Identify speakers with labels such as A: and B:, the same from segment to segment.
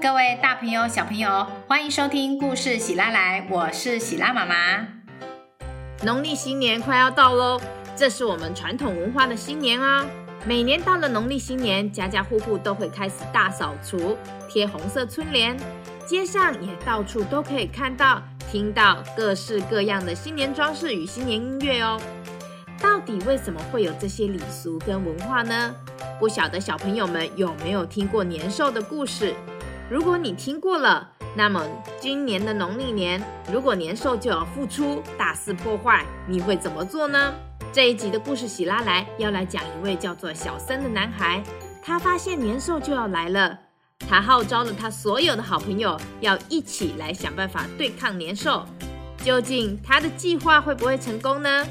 A: 各位大朋友、小朋友，欢迎收听故事喜拉来，我是喜拉妈妈。
B: 农历新年快要到喽，这是我们传统文化的新年啊！每年到了农历新年，家家户户都会开始大扫除，贴红色春联，街上也到处都可以看到、听到各式各样的新年装饰与新年音乐哦。到底为什么会有这些礼俗跟文化呢？不晓得小朋友们有没有听过年兽的故事？如果你听过了，那么今年的农历年，如果年兽就要复出，大肆破坏，你会怎么做呢？这一集的故事喜拉来要来讲一位叫做小森的男孩，他发现年兽就要来了，他号召了他所有的好朋友，要一起来想办法对抗年兽。究竟他的计划会不会成功呢？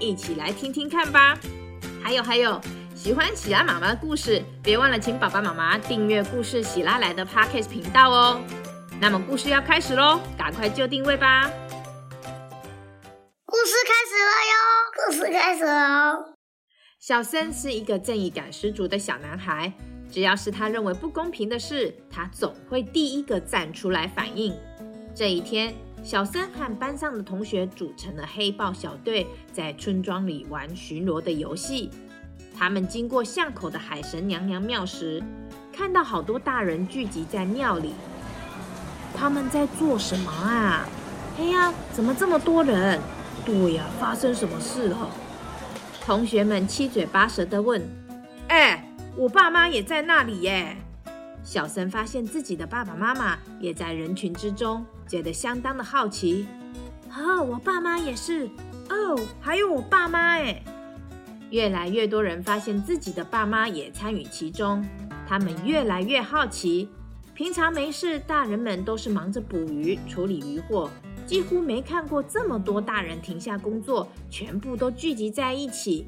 B: 一起来听听看吧。还有还有，喜欢喜拉妈妈的故事，别忘了请爸爸妈妈订阅故事喜拉来的 Podcast 频道哦。那么故事要开始喽，赶快就定位吧。
C: 故事开始了哟，故事开始了。
B: 小森是一个正义感十足的小男孩，只要是他认为不公平的事，他总会第一个站出来反应。这一天，小森和班上的同学组成了黑豹小队，在村庄里玩巡逻的游戏。他们经过巷口的海神娘娘庙时，看到好多大人聚集在庙里。他们在做什么啊？哎呀，怎么这么多人？对呀，发生什么事了？同学们七嘴八舌地问：“哎，我爸妈也在那里耶！”小森发现自己的爸爸妈妈也在人群之中，觉得相当的好奇。哦，我爸妈也是哦，还有我爸妈哎！越来越多人发现自己的爸妈也参与其中，他们越来越好奇。平常没事，大人们都是忙着捕鱼、处理渔获。几乎没看过这么多大人停下工作，全部都聚集在一起。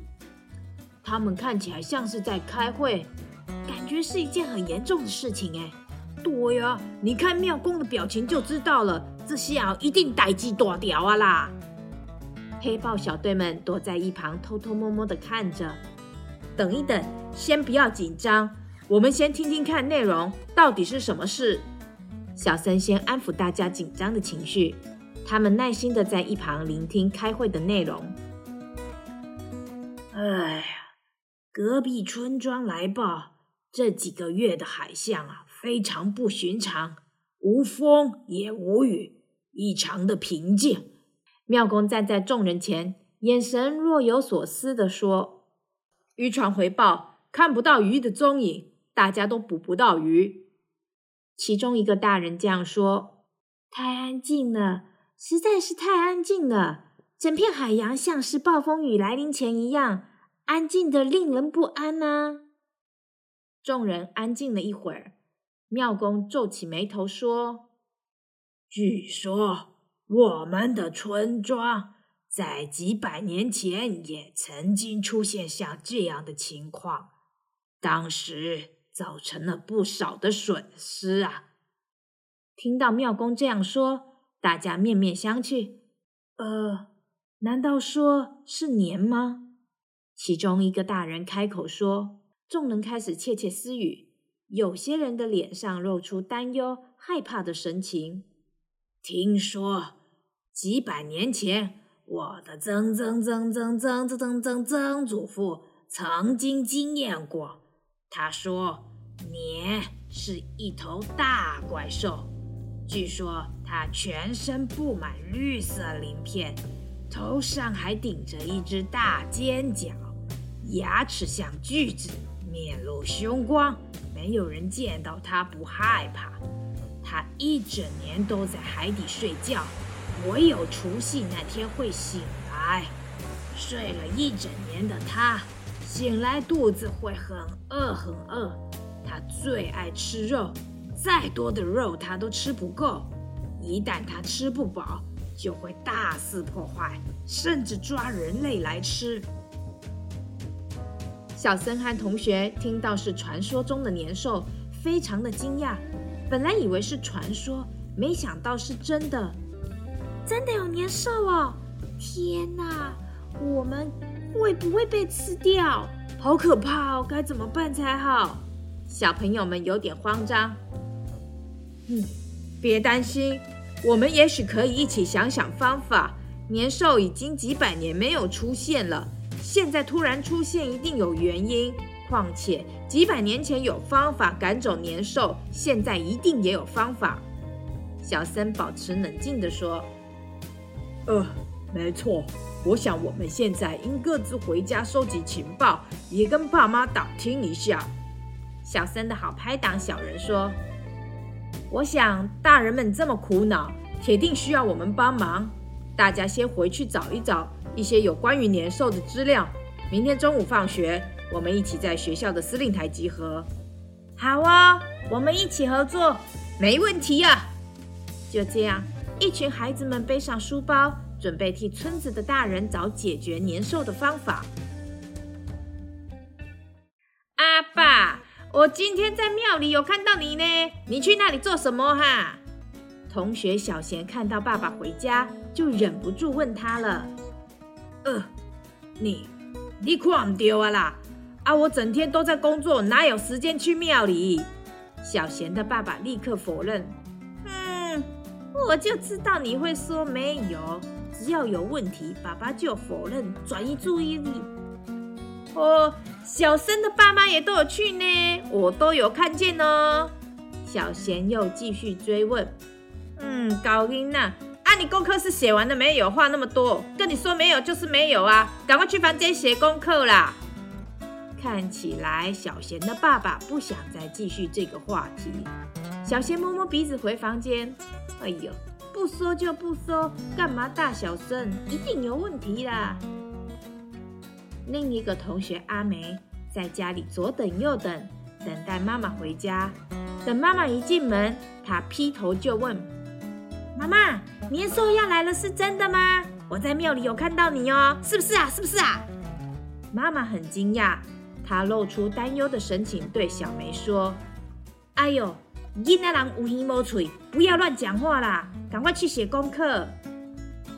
B: 他们看起来像是在开会，感觉是一件很严重的事情。哎，对呀，你看庙公的表情就知道了，这下一定逮鸡大条啊啦！黑豹小队们躲在一旁，偷偷摸摸的看着。等一等，先不要紧张，我们先听听看内容到底是什么事。小森先安抚大家紧张的情绪。他们耐心的在一旁聆听开会的内容。哎呀，隔壁村庄来报，这几个月的海象啊，非常不寻常，无风也无雨，异常的平静。妙公站在众人前，眼神若有所思的说：“渔船回报，看不到鱼的踪影，大家都捕不到鱼。”其中一个大人这样说：“太安静了。”实在是太安静了，整片海洋像是暴风雨来临前一样安静的令人不安呢。众人安静了一会儿，妙公皱起眉头说：“据说我们的村庄在几百年前也曾经出现像这样的情况，当时造成了不少的损失啊。”听到庙公这样说。大家面面相觑。呃，难道说是年吗？其中一个大人开口说。众人开始窃窃私语，有些人的脸上露出担忧、害怕的神情。听说几百年前，我的曾曾曾曾曾曾曾曾曾祖父曾经经验过。他说，年是一头大怪兽。据说它全身布满绿色鳞片，头上还顶着一只大尖角，牙齿像锯子，面露凶光。没有人见到它不害怕。它一整年都在海底睡觉，唯有除夕那天会醒来。睡了一整年的他，醒来肚子会很饿很饿。他最爱吃肉。再多的肉，他都吃不够。一旦他吃不饱，就会大肆破坏，甚至抓人类来吃。小森和同学听到是传说中的年兽，非常的惊讶。本来以为是传说，没想到是真的。真的有年兽哦！天哪，我们会不会被吃掉？好可怕哦！该怎么办才好？小朋友们有点慌张。嗯，别担心，我们也许可以一起想想方法。年兽已经几百年没有出现了，现在突然出现，一定有原因。况且几百年前有方法赶走年兽，现在一定也有方法。小森保持冷静地说：“呃，没错，我想我们现在应各自回家收集情报，也跟爸妈打听一下。”小森的好拍档小人说：“我想大人们这么苦恼，铁定需要我们帮忙。大家先回去找一找一些有关于年兽的资料，明天中午放学。”我们一起在学校的司令台集合。
A: 好啊，我们一起合作，
B: 没问题呀。就这样，一群孩子们背上书包，准备替村子的大人找解决年兽的方法。阿爸，我今天在庙里有看到你呢，你去那里做什么哈？同学小贤看到爸爸回家，就忍不住问他了：“呃，你，你看唔到啊啦？”啊！我整天都在工作，哪有时间去庙里？小贤的爸爸立刻否认。我就知道你会说没有。只要有问题，爸爸就否认，转移注意力。哦，小生的爸妈也都有去呢，我都有看见哦。小贤又继续追问。嗯，高音呐，啊，你功课是写完了没有？话那么多，跟你说没有就是没有啊，赶快去房间写功课啦。看起来小贤的爸爸不想再继续这个话题。小贤摸摸鼻子回房间。哎呦，不说就不说，干嘛大小声？一定有问题啦。另一个同学阿梅在家里左等右等，等待妈妈回家。等妈妈一进门，她劈头就问：“妈妈，年兽要来了，是真的吗？我在庙里有看到你哦，是不是啊？是不是啊？”妈妈很惊讶。她露出担忧的神情，对小梅说：“哎呦，囡仔人有耳无嘴，不要乱讲话啦，赶快去写功课。”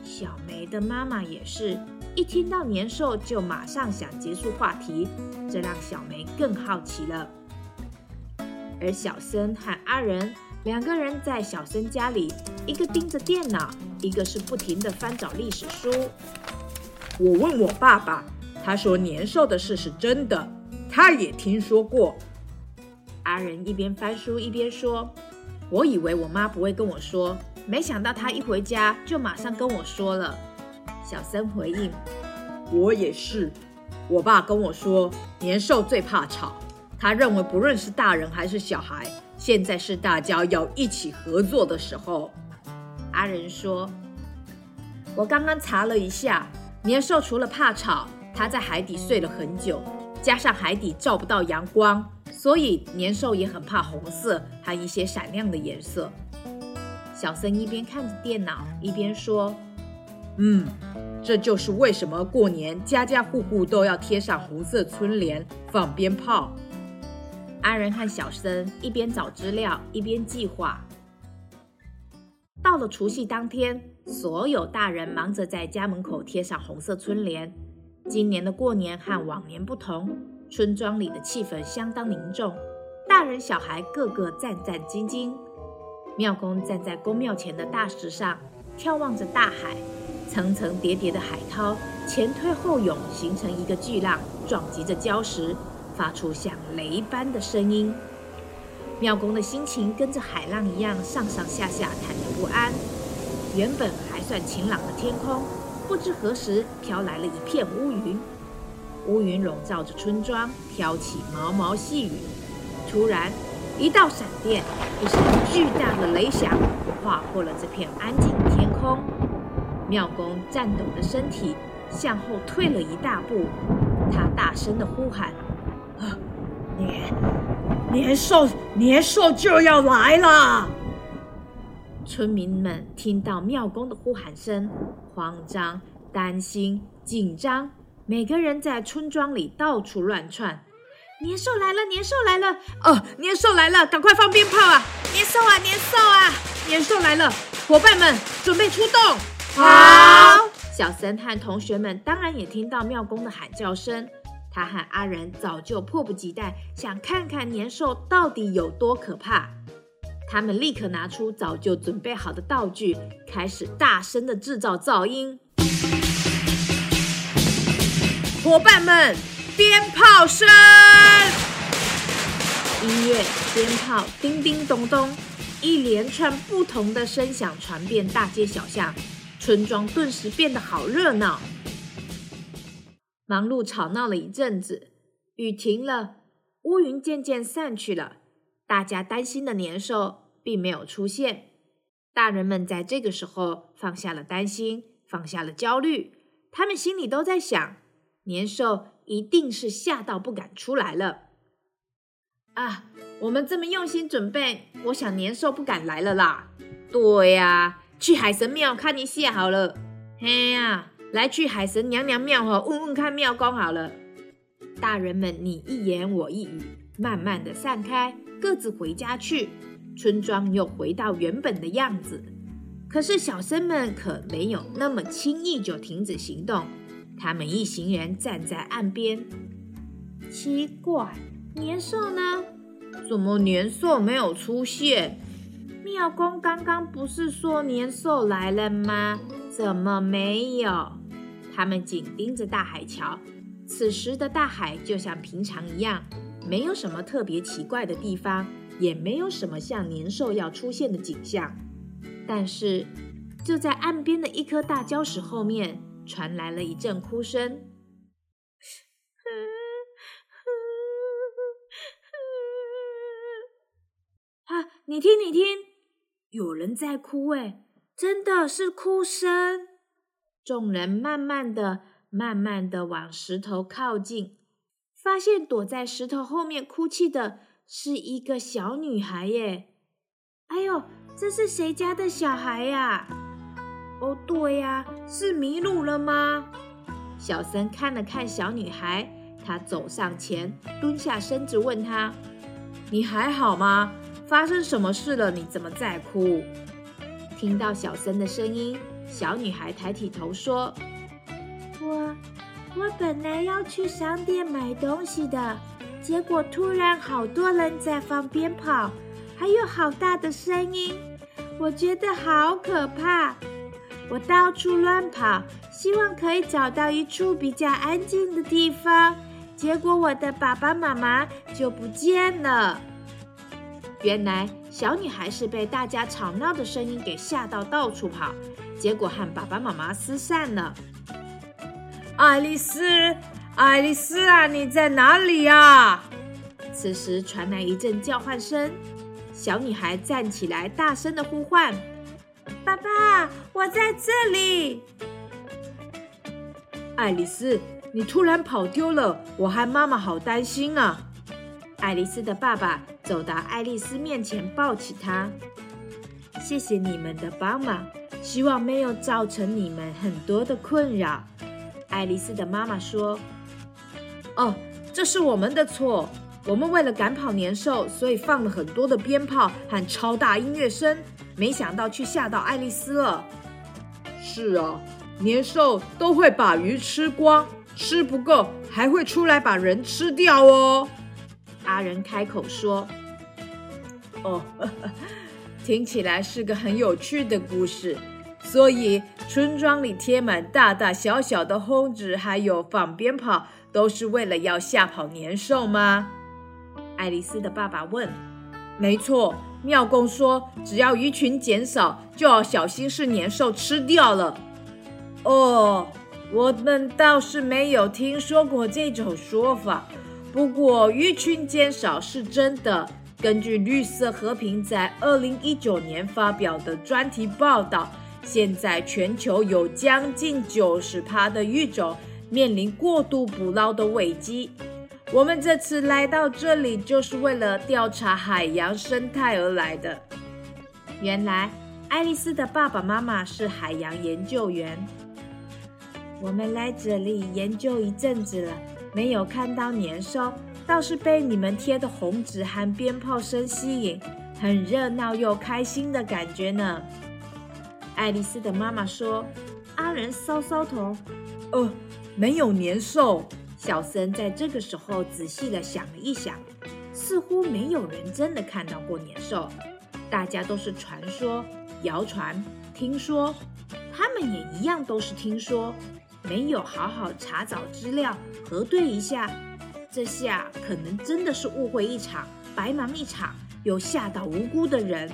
B: 小梅的妈妈也是一听到年兽就马上想结束话题，这让小梅更好奇了。而小森和阿仁两个人在小森家里，一个盯着电脑，一个是不停的翻找历史书。我问我爸爸，他说年兽的事是真的。他也听说过。阿仁一边翻书一边说：“我以为我妈不会跟我说，没想到她一回家就马上跟我说了。”小森回应：“我也是。我爸跟我说，年兽最怕吵，他认为不论是大人还是小孩，现在是大家要一起合作的时候。”阿仁说：“我刚刚查了一下，年兽除了怕吵，他在海底睡了很久。”加上海底照不到阳光，所以年兽也很怕红色和一些闪亮的颜色。小森一边看着电脑，一边说：“嗯，这就是为什么过年家家户户都要贴上红色春联、放鞭炮。”阿仁和小森一边找资料，一边计划。到了除夕当天，所有大人忙着在家门口贴上红色春联。今年的过年和往年不同，村庄里的气氛相当凝重，大人小孩个个战战兢兢。庙公站在宫庙前的大石上，眺望着大海，层层叠叠的海涛前推后涌，形成一个巨浪，撞击着礁石，发出像雷般的声音。庙公的心情跟着海浪一样上上下下忐忑不安。原本还算晴朗的天空。不知何时飘来了一片乌云，乌云笼罩着村庄，飘起毛毛细雨。突然，一道闪电，一声巨大的雷响，划破了这片安静的天空。庙公颤抖的身体向后退了一大步，他大声的呼喊：“啊，年年兽，年兽就要来了！”村民们听到庙公的呼喊声。慌张、担心、紧张，每个人在村庄里到处乱窜。年兽来了，年兽来了！哦，年兽来了，赶快放鞭炮啊！年兽啊，年兽啊，年兽来了！伙伴们，准备出动！好。小森和同学们当然也听到庙公的喊叫声。他和阿仁早就迫不及待，想看看年兽到底有多可怕。他们立刻拿出早就准备好的道具，开始大声的制造噪音。伙伴们，鞭炮声！音乐、鞭炮，叮叮咚咚，一连串不同的声响传遍大街小巷，村庄顿时变得好热闹。忙碌吵闹了一阵子，雨停了，乌云渐渐散去了，大家担心的年兽并没有出现。大人们在这个时候放下了担心，放下了焦虑，他们心里都在想：年兽一定是吓到不敢出来了。啊，我们这么用心准备，我想年兽不敢来了啦。对呀，去海神庙看一下好了。嘿呀，来去海神娘娘庙哈，问问看庙公好了。大人们你一言我一语，慢慢的散开，各自回家去。村庄又回到原本的样子。可是小生们可没有那么轻易就停止行动。他们一行人站在岸边，奇怪。年兽呢？怎么年兽没有出现？妙公刚刚不是说年兽来了吗？怎么没有？他们紧盯着大海瞧。此时的大海就像平常一样，没有什么特别奇怪的地方，也没有什么像年兽要出现的景象。但是，就在岸边的一颗大礁石后面，传来了一阵哭声。啊你听，你听，有人在哭哎，真的是哭声。众人慢慢的、慢慢的往石头靠近，发现躲在石头后面哭泣的是一个小女孩耶。哎呦，这是谁家的小孩呀？哦，对呀，是迷路了吗？小森看了看小女孩，他走上前，蹲下身子问她：“你还好吗？”发生什么事了？你怎么在哭？听到小森的声音，小女孩抬起头说：“我我本来要去商店买东西的，结果突然好多人在放鞭炮，还有好大的声音，我觉得好可怕。我到处乱跑，希望可以找到一处比较安静的地方，结果我的爸爸妈妈就不见了。”原来小女孩是被大家吵闹的声音给吓到，到处跑，结果和爸爸妈妈失散了。爱丽丝，爱丽丝啊，你在哪里呀？此时传来一阵叫唤声，小女孩站起来，大声的呼唤：“爸爸，我在这里！”爱丽丝，你突然跑丢了，我和妈妈好担心啊！爱丽丝的爸爸。走到爱丽丝面前，抱起她。谢谢你们的帮忙，希望没有造成你们很多的困扰。爱丽丝的妈妈说：“哦，这是我们的错。我们为了赶跑年兽，所以放了很多的鞭炮和超大音乐声，没想到却吓到爱丽丝了。”是啊，年兽都会把鱼吃光，吃不够还会出来把人吃掉哦。阿仁开口说：“哦，听起来是个很有趣的故事。所以村庄里贴满大大小小的红纸，还有放鞭炮，都是为了要吓跑年兽吗？”爱丽丝的爸爸问。“没错，庙公说，只要鱼群减少，就要小心是年兽吃掉了。”哦，我们倒是没有听说过这种说法。不过鱼群减少是真的。根据绿色和平在二零一九年发表的专题报道，现在全球有将近九十趴的鱼种面临过度捕捞的危机。我们这次来到这里就是为了调查海洋生态而来的。原来爱丽丝的爸爸妈妈是海洋研究员。我们来这里研究一阵子了。没有看到年兽，倒是被你们贴的红纸和鞭炮声吸引，很热闹又开心的感觉呢。爱丽丝的妈妈说：“阿仁搔搔头，哦，没有年兽。”小森在这个时候仔细的想了一想，似乎没有人真的看到过年兽。大家都是传说、谣传、听说，他们也一样都是听说，没有好好查找资料核对一下，这下可能真的是误会一场，白忙一场，又吓到无辜的人。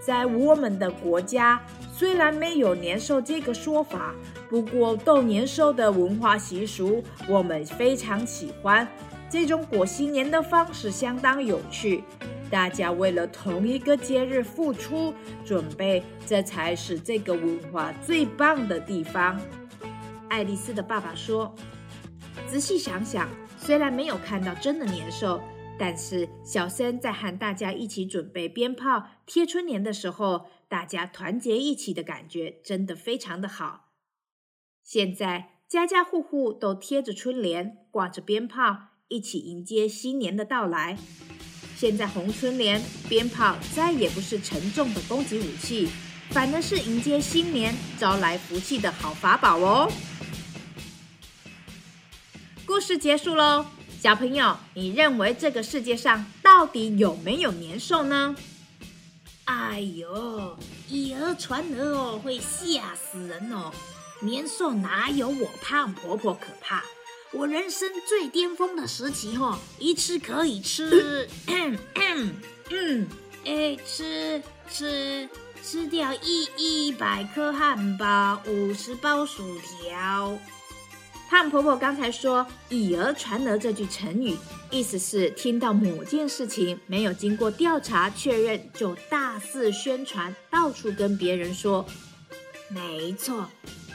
B: 在我们的国家，虽然没有年兽这个说法，不过斗年兽的文化习俗我们非常喜欢。这种过新年的方式相当有趣，大家为了同一个节日付出准备，这才是这个文化最棒的地方。爱丽丝的爸爸说：“仔细想想，虽然没有看到真的年兽。”但是小森在和大家一起准备鞭炮贴春联的时候，大家团结一起的感觉真的非常的好。现在家家户户都贴着春联，挂着鞭炮，一起迎接新年的到来。现在红春联、鞭炮再也不是沉重的攻击武器，反而是迎接新年、招来福气的好法宝哦。故事结束喽。小朋友，你认为这个世界上到底有没有年兽呢？
D: 哎呦，以讹传讹哦，会吓死人哦！年兽哪有我胖婆婆可怕？我人生最巅峰的时期哦，一次可以吃，嗯嗯嗯，哎，吃吃吃掉一一百颗汉堡，五十包薯条。
B: 胖婆婆刚才说“以讹传讹”这句成语，意思是听到某件事情没有经过调查确认就大肆宣传，到处跟别人说。
D: 没错，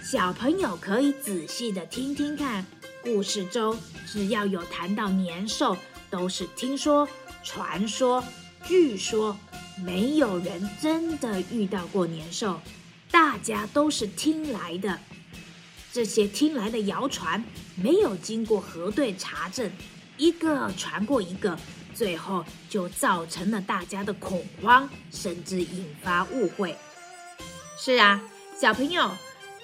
D: 小朋友可以仔细的听听看，故事中只要有谈到年兽，都是听说、传说、据说，没有人真的遇到过年兽，大家都是听来的。这些听来的谣传没有经过核对查证，一个传过一个，最后就造成了大家的恐慌，甚至引发误会。
B: 是啊，小朋友，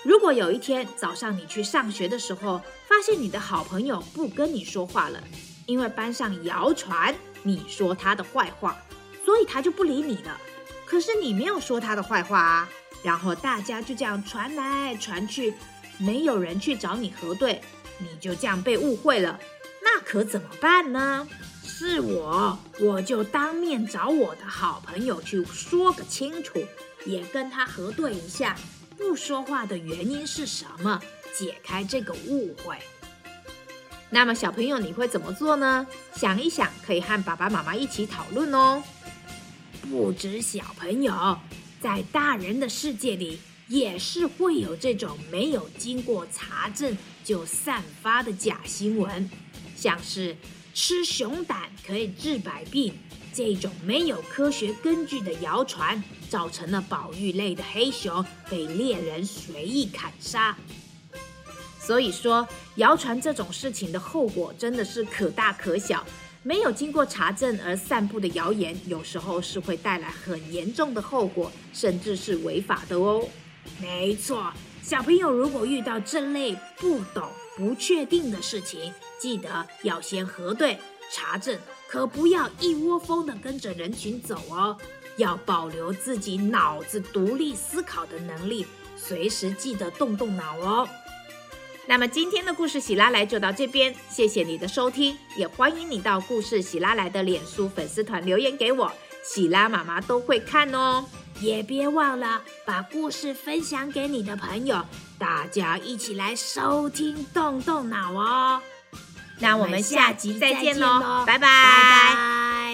B: 如果有一天早上你去上学的时候，发现你的好朋友不跟你说话了，因为班上谣传你说他的坏话，所以他就不理你了。可是你没有说他的坏话啊，然后大家就这样传来传去。没有人去找你核对，你就这样被误会了，那可怎么办呢？
D: 是我，我就当面找我的好朋友去说个清楚，也跟他核对一下不说话的原因是什么，解开这个误会。
B: 那么小朋友你会怎么做呢？想一想，可以和爸爸妈妈一起讨论哦。
D: 不止小朋友，在大人的世界里。也是会有这种没有经过查证就散发的假新闻，像是吃熊胆可以治百病这种没有科学根据的谣传，造成了保育类的黑熊被猎人随意砍杀。
B: 所以说，谣传这种事情的后果真的是可大可小，没有经过查证而散布的谣言，有时候是会带来很严重的后果，甚至是违法的哦。
D: 没错，小朋友如果遇到这类不懂、不确定的事情，记得要先核对、查证，可不要一窝蜂的跟着人群走哦。要保留自己脑子独立思考的能力，随时记得动动脑哦。
B: 那么今天的故事喜拉来就到这边，谢谢你的收听，也欢迎你到故事喜拉来的脸书粉丝团留言给我，喜拉妈妈都会看哦。
D: 也别忘了把故事分享给你的朋友，大家一起来收听，动动脑哦。
B: 那我们下集再见喽，
D: 拜拜。